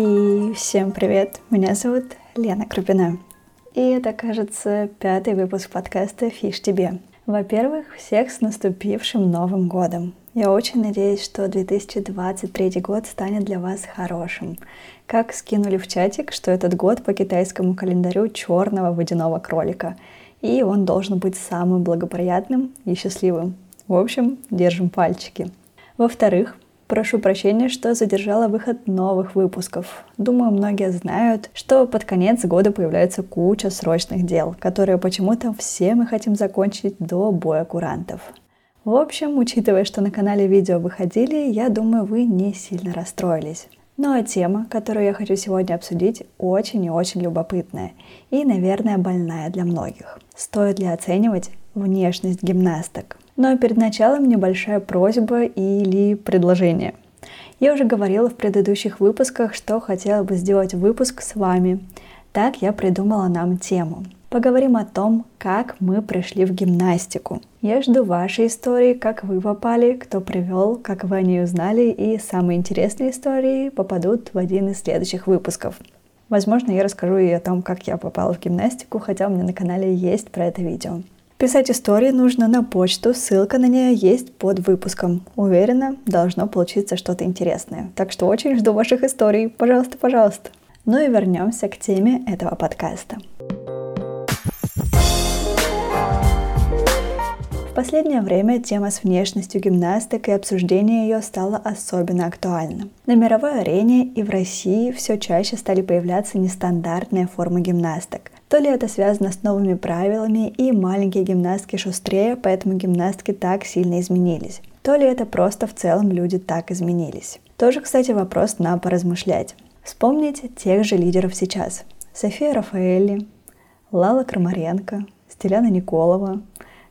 И всем привет, меня зовут Лена Крупина. И это, кажется, пятый выпуск подкаста «Фиш тебе». Во-первых, всех с наступившим Новым годом. Я очень надеюсь, что 2023 год станет для вас хорошим. Как скинули в чатик, что этот год по китайскому календарю черного водяного кролика. И он должен быть самым благоприятным и счастливым. В общем, держим пальчики. Во-вторых, Прошу прощения, что задержала выход новых выпусков. Думаю, многие знают, что под конец года появляется куча срочных дел, которые почему-то все мы хотим закончить до боя курантов. В общем, учитывая, что на канале видео выходили, я думаю, вы не сильно расстроились. Ну а тема, которую я хочу сегодня обсудить, очень и очень любопытная и, наверное, больная для многих. Стоит ли оценивать внешность гимнасток? Но перед началом небольшая просьба или предложение. Я уже говорила в предыдущих выпусках, что хотела бы сделать выпуск с вами. Так я придумала нам тему. Поговорим о том, как мы пришли в гимнастику. Я жду вашей истории, как вы попали, кто привел, как вы о ней узнали, и самые интересные истории попадут в один из следующих выпусков. Возможно, я расскажу и о том, как я попала в гимнастику, хотя у меня на канале есть про это видео. Писать истории нужно на почту, ссылка на нее есть под выпуском. Уверена, должно получиться что-то интересное. Так что очень жду ваших историй. Пожалуйста, пожалуйста. Ну и вернемся к теме этого подкаста. В последнее время тема с внешностью гимнасток и обсуждение ее стала особенно актуальна. На мировой арене и в России все чаще стали появляться нестандартные формы гимнасток. То ли это связано с новыми правилами и маленькие гимнастки шустрее, поэтому гимнастки так сильно изменились. То ли это просто в целом люди так изменились. Тоже, кстати, вопрос на поразмышлять. Вспомните тех же лидеров сейчас. София Рафаэлли, Лала Крамаренко, Стеляна Николова,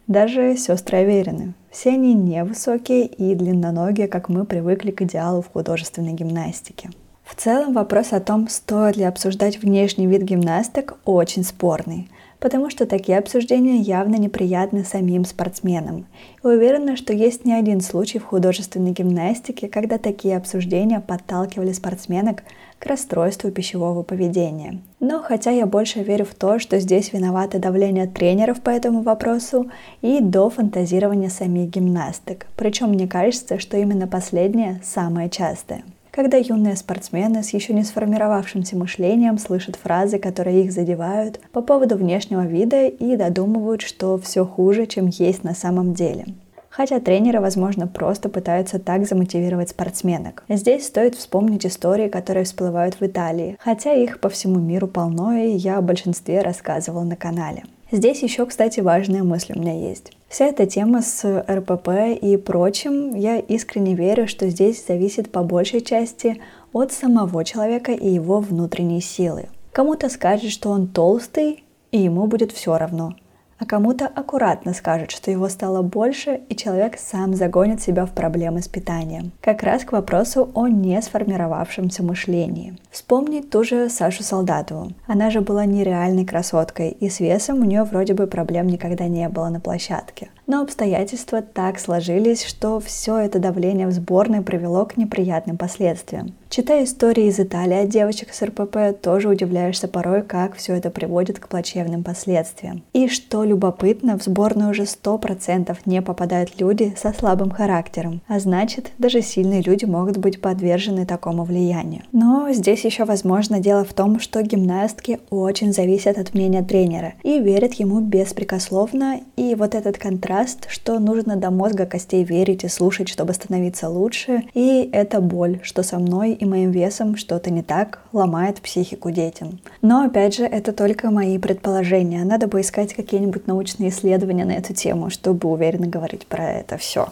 даже сестры Аверины. Все они невысокие и длинноногие, как мы привыкли к идеалу в художественной гимнастике. В целом вопрос о том, стоит ли обсуждать внешний вид гимнасток, очень спорный, потому что такие обсуждения явно неприятны самим спортсменам. И уверена, что есть не один случай в художественной гимнастике, когда такие обсуждения подталкивали спортсменок к расстройству пищевого поведения. Но хотя я больше верю в то, что здесь виновато давление тренеров по этому вопросу и до фантазирования самих гимнасток. Причем мне кажется, что именно последнее самое частое когда юные спортсмены с еще не сформировавшимся мышлением слышат фразы, которые их задевают по поводу внешнего вида и додумывают, что все хуже, чем есть на самом деле. Хотя тренеры, возможно, просто пытаются так замотивировать спортсменок. Здесь стоит вспомнить истории, которые всплывают в Италии, хотя их по всему миру полно, и я о большинстве рассказывала на канале. Здесь еще, кстати, важная мысль у меня есть. Вся эта тема с РПП и прочим, я искренне верю, что здесь зависит по большей части от самого человека и его внутренней силы. Кому-то скажет, что он толстый, и ему будет все равно – а кому-то аккуратно скажет, что его стало больше, и человек сам загонит себя в проблемы с питанием. Как раз к вопросу о не сформировавшемся мышлении. Вспомнить ту же Сашу Солдатову. Она же была нереальной красоткой, и с весом у нее вроде бы проблем никогда не было на площадке. Но обстоятельства так сложились, что все это давление в сборной привело к неприятным последствиям. Читая истории из Италии от девочек с РПП, тоже удивляешься порой, как все это приводит к плачевным последствиям. И что любопытно, в сборную уже 100% не попадают люди со слабым характером, а значит, даже сильные люди могут быть подвержены такому влиянию. Но здесь еще возможно дело в том, что гимнастки очень зависят от мнения тренера и верят ему беспрекословно, и вот этот контраст, что нужно до мозга костей верить и слушать, чтобы становиться лучше, и это боль, что со мной и моим весом что-то не так, ломает психику детям. Но опять же, это только мои предположения. Надо бы искать какие-нибудь научные исследования на эту тему, чтобы уверенно говорить про это все.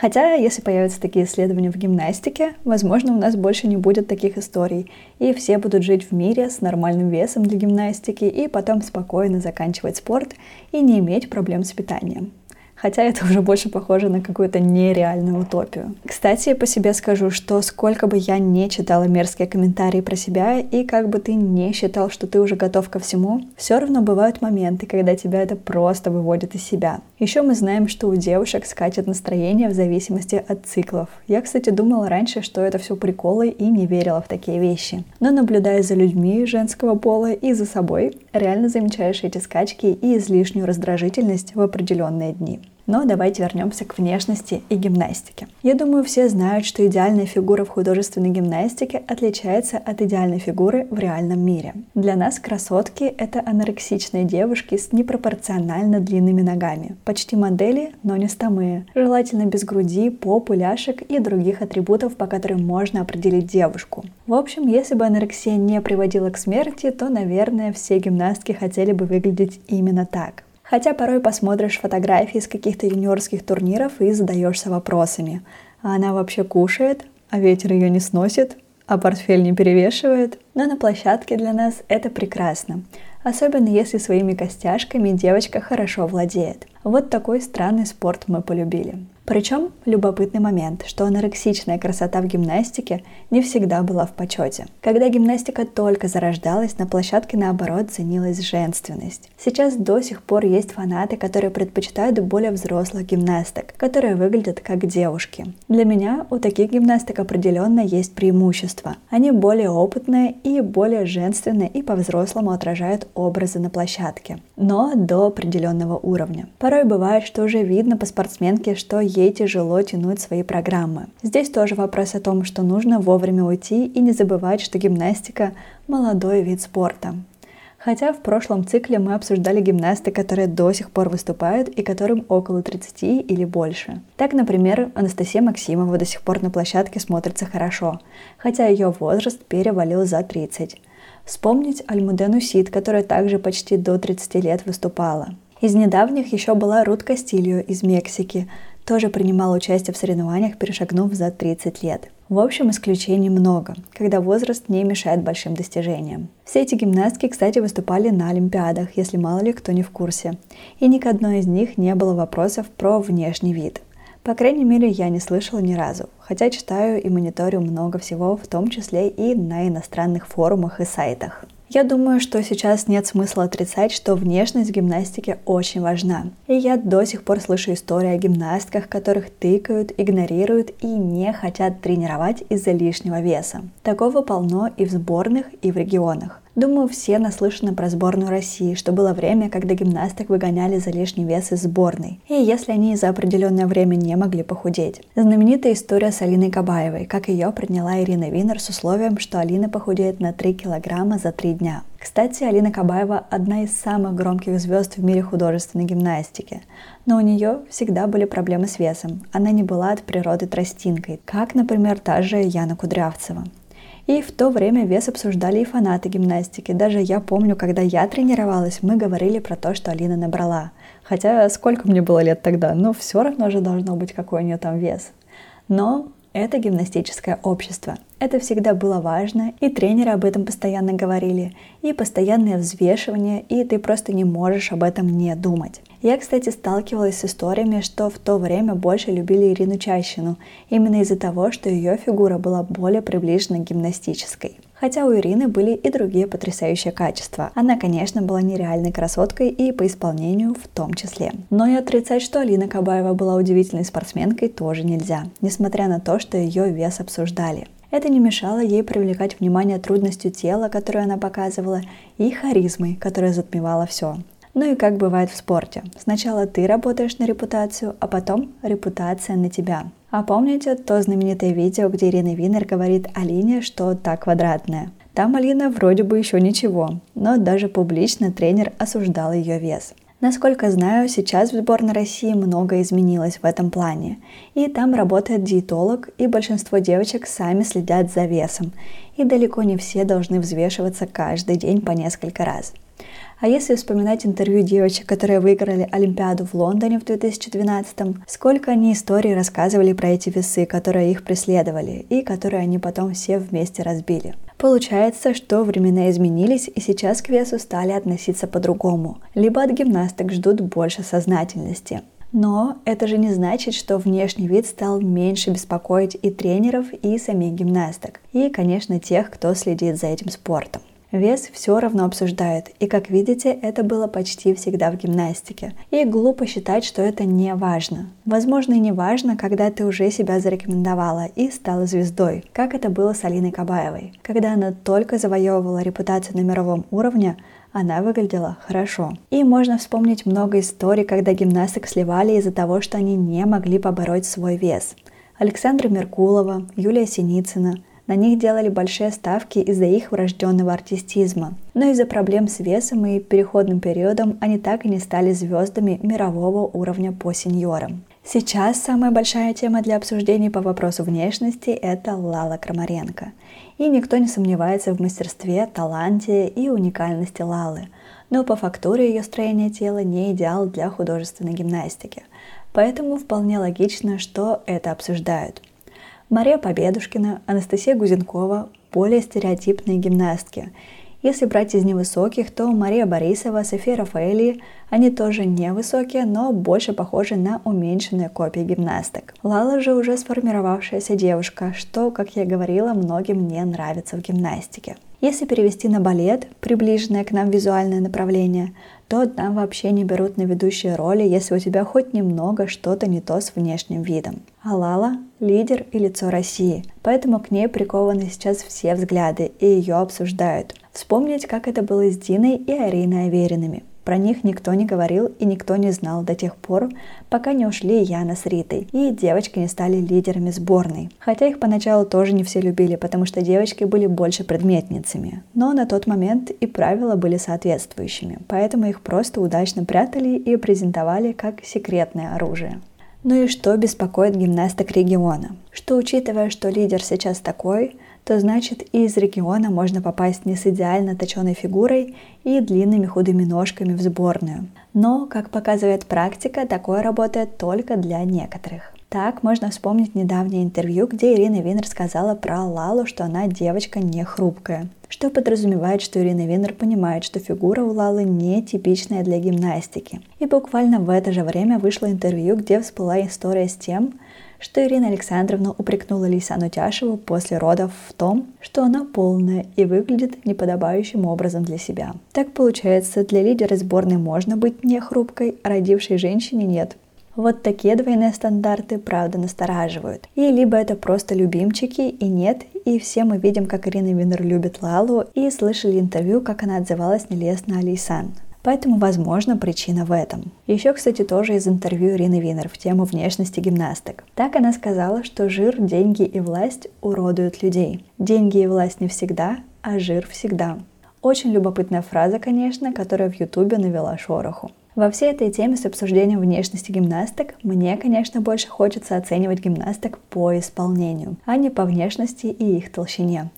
Хотя, если появятся такие исследования в гимнастике, возможно, у нас больше не будет таких историй, и все будут жить в мире с нормальным весом для гимнастики и потом спокойно заканчивать спорт и не иметь проблем с питанием. Хотя это уже больше похоже на какую-то нереальную утопию. Кстати, по себе скажу, что сколько бы я не читала мерзкие комментарии про себя, и как бы ты не считал, что ты уже готов ко всему, все равно бывают моменты, когда тебя это просто выводит из себя. Еще мы знаем, что у девушек скачет настроение в зависимости от циклов. Я, кстати, думала раньше, что это все приколы и не верила в такие вещи. Но наблюдая за людьми женского пола и за собой, реально замечаешь эти скачки и излишнюю раздражительность в определенные дни. Но давайте вернемся к внешности и гимнастике. Я думаю, все знают, что идеальная фигура в художественной гимнастике отличается от идеальной фигуры в реальном мире. Для нас красотки — это анорексичные девушки с непропорционально длинными ногами. Почти модели, но не стомые. Желательно без груди, попы, ляшек и других атрибутов, по которым можно определить девушку. В общем, если бы анорексия не приводила к смерти, то, наверное, все гимнастки хотели бы выглядеть именно так. Хотя порой посмотришь фотографии с каких-то юниорских турниров и задаешься вопросами. А она вообще кушает? А ветер ее не сносит? А портфель не перевешивает? Но на площадке для нас это прекрасно. Особенно если своими костяшками девочка хорошо владеет. Вот такой странный спорт мы полюбили. Причем любопытный момент, что анорексичная красота в гимнастике не всегда была в почете. Когда гимнастика только зарождалась, на площадке наоборот ценилась женственность. Сейчас до сих пор есть фанаты, которые предпочитают более взрослых гимнасток, которые выглядят как девушки. Для меня у таких гимнасток определенно есть преимущество. Они более опытные и более женственные и по-взрослому отражают образы на площадке, но до определенного уровня. Порой бывает, что уже видно по спортсменке, что ей тяжело тянуть свои программы. Здесь тоже вопрос о том, что нужно вовремя уйти и не забывать, что гимнастика – молодой вид спорта. Хотя в прошлом цикле мы обсуждали гимнасты, которые до сих пор выступают и которым около 30 или больше. Так, например, Анастасия Максимова до сих пор на площадке смотрится хорошо, хотя ее возраст перевалил за 30. Вспомнить Альмудену Сид, которая также почти до 30 лет выступала. Из недавних еще была Рут Кастильо из Мексики, тоже принимала участие в соревнованиях, перешагнув за 30 лет. В общем, исключений много, когда возраст не мешает большим достижениям. Все эти гимнастки, кстати, выступали на Олимпиадах, если мало ли кто не в курсе. И ни к одной из них не было вопросов про внешний вид. По крайней мере, я не слышала ни разу, хотя читаю и мониторю много всего, в том числе и на иностранных форумах и сайтах. Я думаю, что сейчас нет смысла отрицать, что внешность в гимнастике очень важна. И я до сих пор слышу истории о гимнастках, которых тыкают, игнорируют и не хотят тренировать из-за лишнего веса. Такого полно и в сборных, и в регионах. Думаю, все наслышаны про сборную России, что было время, когда гимнасток выгоняли за лишний вес из сборной, и если они за определенное время не могли похудеть. Знаменитая история с Алиной Кабаевой, как ее приняла Ирина Винер с условием, что Алина похудеет на 3 килограмма за 3 дня. Кстати, Алина Кабаева – одна из самых громких звезд в мире художественной гимнастики. Но у нее всегда были проблемы с весом. Она не была от природы тростинкой, как, например, та же Яна Кудрявцева. И в то время вес обсуждали и фанаты гимнастики. Даже я помню, когда я тренировалась, мы говорили про то, что Алина набрала. Хотя сколько мне было лет тогда, но все равно же должно быть, какой у нее там вес. Но это гимнастическое общество. Это всегда было важно, и тренеры об этом постоянно говорили, и постоянное взвешивание, и ты просто не можешь об этом не думать. Я, кстати, сталкивалась с историями, что в то время больше любили Ирину Чащину, именно из-за того, что ее фигура была более приближена к гимнастической. Хотя у Ирины были и другие потрясающие качества. Она, конечно, была нереальной красоткой и по исполнению в том числе. Но и отрицать, что Алина Кабаева была удивительной спортсменкой, тоже нельзя, несмотря на то, что ее вес обсуждали. Это не мешало ей привлекать внимание трудностью тела, которую она показывала, и харизмой, которая затмевала все. Ну и как бывает в спорте. Сначала ты работаешь на репутацию, а потом репутация на тебя. А помните то знаменитое видео, где Ирина Винер говорит Алине, что та квадратная? Там Алина вроде бы еще ничего, но даже публично тренер осуждал ее вес. Насколько знаю, сейчас в сборной России много изменилось в этом плане. И там работает диетолог, и большинство девочек сами следят за весом. И далеко не все должны взвешиваться каждый день по несколько раз. А если вспоминать интервью девочек, которые выиграли Олимпиаду в Лондоне в 2012 сколько они историй рассказывали про эти весы, которые их преследовали, и которые они потом все вместе разбили. Получается, что времена изменились, и сейчас к весу стали относиться по-другому. Либо от гимнасток ждут больше сознательности. Но это же не значит, что внешний вид стал меньше беспокоить и тренеров, и самих гимнасток. И, конечно, тех, кто следит за этим спортом. Вес все равно обсуждают, и как видите, это было почти всегда в гимнастике. И глупо считать, что это не важно. Возможно, и не важно, когда ты уже себя зарекомендовала и стала звездой, как это было с Алиной Кабаевой. Когда она только завоевывала репутацию на мировом уровне, она выглядела хорошо. И можно вспомнить много историй, когда гимнасток сливали из-за того, что они не могли побороть свой вес. Александра Меркулова, Юлия Синицына – на них делали большие ставки из-за их врожденного артистизма. Но из-за проблем с весом и переходным периодом они так и не стали звездами мирового уровня по сеньорам. Сейчас самая большая тема для обсуждений по вопросу внешности – это Лала Крамаренко. И никто не сомневается в мастерстве, таланте и уникальности Лалы. Но по фактуре ее строение тела не идеал для художественной гимнастики. Поэтому вполне логично, что это обсуждают – Мария Победушкина, Анастасия Гузенкова – более стереотипные гимнастки. Если брать из невысоких, то Мария Борисова, София Рафаэли, они тоже невысокие, но больше похожи на уменьшенные копии гимнасток. Лала же уже сформировавшаяся девушка, что, как я говорила, многим не нравится в гимнастике. Если перевести на балет, приближенное к нам визуальное направление, то там вообще не берут на ведущие роли, если у тебя хоть немного что-то не то с внешним видом. А Лала – лидер и лицо России, поэтому к ней прикованы сейчас все взгляды и ее обсуждают. Вспомнить, как это было с Диной и Ариной Аверинами. Про них никто не говорил и никто не знал до тех пор, пока не ушли Яна с Ритой, и девочки не стали лидерами сборной. Хотя их поначалу тоже не все любили, потому что девочки были больше предметницами. Но на тот момент и правила были соответствующими, поэтому их просто удачно прятали и презентовали как секретное оружие. Ну и что беспокоит гимнасток региона? Что учитывая, что лидер сейчас такой, то значит и из региона можно попасть не с идеально точенной фигурой и длинными худыми ножками в сборную. Но, как показывает практика, такое работает только для некоторых. Так можно вспомнить недавнее интервью, где Ирина Винер сказала про Лалу, что она девочка не хрупкая. Что подразумевает, что Ирина Винер понимает, что фигура у Лалы не типичная для гимнастики. И буквально в это же время вышло интервью, где всплыла история с тем, что Ирина Александровна упрекнула Лисану Тяшеву после родов в том, что она полная и выглядит неподобающим образом для себя. Так получается, для лидера сборной можно быть не хрупкой, а родившей женщине нет. Вот такие двойные стандарты, правда, настораживают. И либо это просто любимчики, и нет, и все мы видим, как Ирина Винер любит Лалу, и слышали интервью, как она отзывалась нелестно о Лейсан. Поэтому, возможно, причина в этом. Еще, кстати, тоже из интервью Ирины Винер в тему внешности гимнасток. Так она сказала, что жир, деньги и власть уродуют людей. Деньги и власть не всегда, а жир всегда. Очень любопытная фраза, конечно, которая в Ютубе навела шороху. Во всей этой теме с обсуждением внешности гимнасток мне, конечно, больше хочется оценивать гимнасток по исполнению, а не по внешности и их толщине.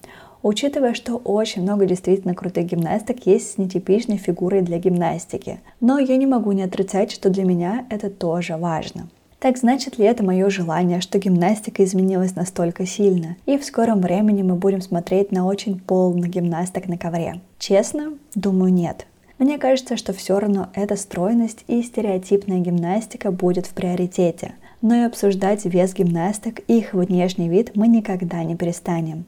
Учитывая, что очень много действительно крутых гимнасток есть с нетипичной фигурой для гимнастики. Но я не могу не отрицать, что для меня это тоже важно. Так значит ли это мое желание, что гимнастика изменилась настолько сильно? И в скором времени мы будем смотреть на очень полных гимнасток на ковре? Честно? Думаю, нет. Мне кажется, что все равно эта стройность и стереотипная гимнастика будет в приоритете. Но и обсуждать вес гимнасток и их внешний вид мы никогда не перестанем.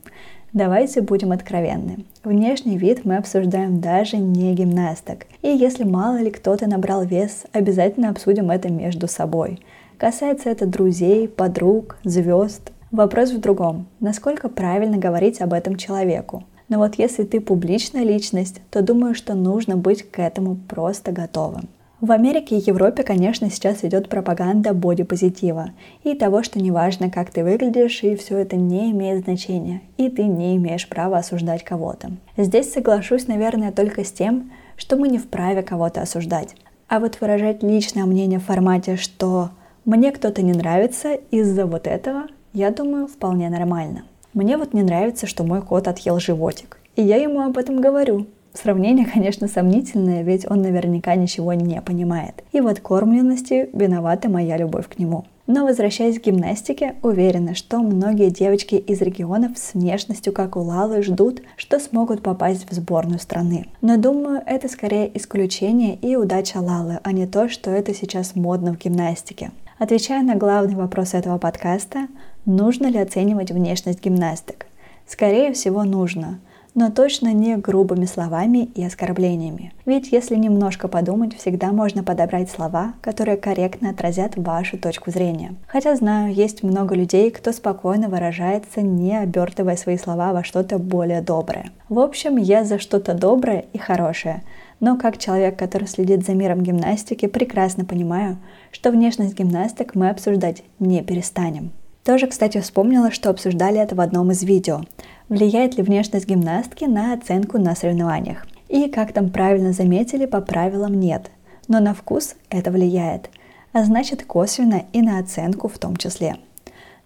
Давайте будем откровенны. Внешний вид мы обсуждаем даже не гимнасток. И если мало ли кто-то набрал вес, обязательно обсудим это между собой. Касается это друзей, подруг, звезд. Вопрос в другом. Насколько правильно говорить об этом человеку? Но вот если ты публичная личность, то думаю, что нужно быть к этому просто готовым. В Америке и Европе, конечно, сейчас идет пропаганда бодипозитива и того, что неважно, как ты выглядишь, и все это не имеет значения, и ты не имеешь права осуждать кого-то. Здесь соглашусь, наверное, только с тем, что мы не вправе кого-то осуждать. А вот выражать личное мнение в формате, что мне кто-то не нравится из-за вот этого, я думаю, вполне нормально. Мне вот не нравится, что мой кот отъел животик. И я ему об этом говорю. Сравнение, конечно, сомнительное, ведь он наверняка ничего не понимает. И в откормленности виновата моя любовь к нему. Но возвращаясь к гимнастике, уверена, что многие девочки из регионов с внешностью, как у Лалы, ждут, что смогут попасть в сборную страны. Но думаю, это скорее исключение и удача Лалы, а не то, что это сейчас модно в гимнастике. Отвечая на главный вопрос этого подкаста, нужно ли оценивать внешность гимнасток? Скорее всего, нужно – но точно не грубыми словами и оскорблениями. Ведь если немножко подумать, всегда можно подобрать слова, которые корректно отразят вашу точку зрения. Хотя знаю, есть много людей, кто спокойно выражается, не обертывая свои слова во что-то более доброе. В общем, я за что-то доброе и хорошее, но как человек, который следит за миром гимнастики, прекрасно понимаю, что внешность гимнасток мы обсуждать не перестанем. Тоже, кстати, вспомнила, что обсуждали это в одном из видео. Влияет ли внешность гимнастки на оценку на соревнованиях? И, как там правильно заметили, по правилам нет. Но на вкус это влияет, а значит косвенно и на оценку в том числе.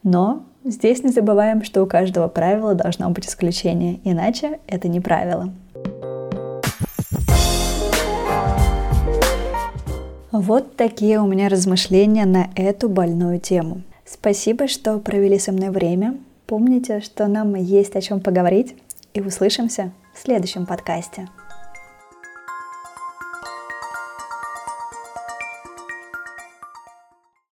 Но здесь не забываем, что у каждого правила должно быть исключение, иначе это не правило. Вот такие у меня размышления на эту больную тему. Спасибо, что провели со мной время. Помните, что нам есть о чем поговорить, и услышимся в следующем подкасте.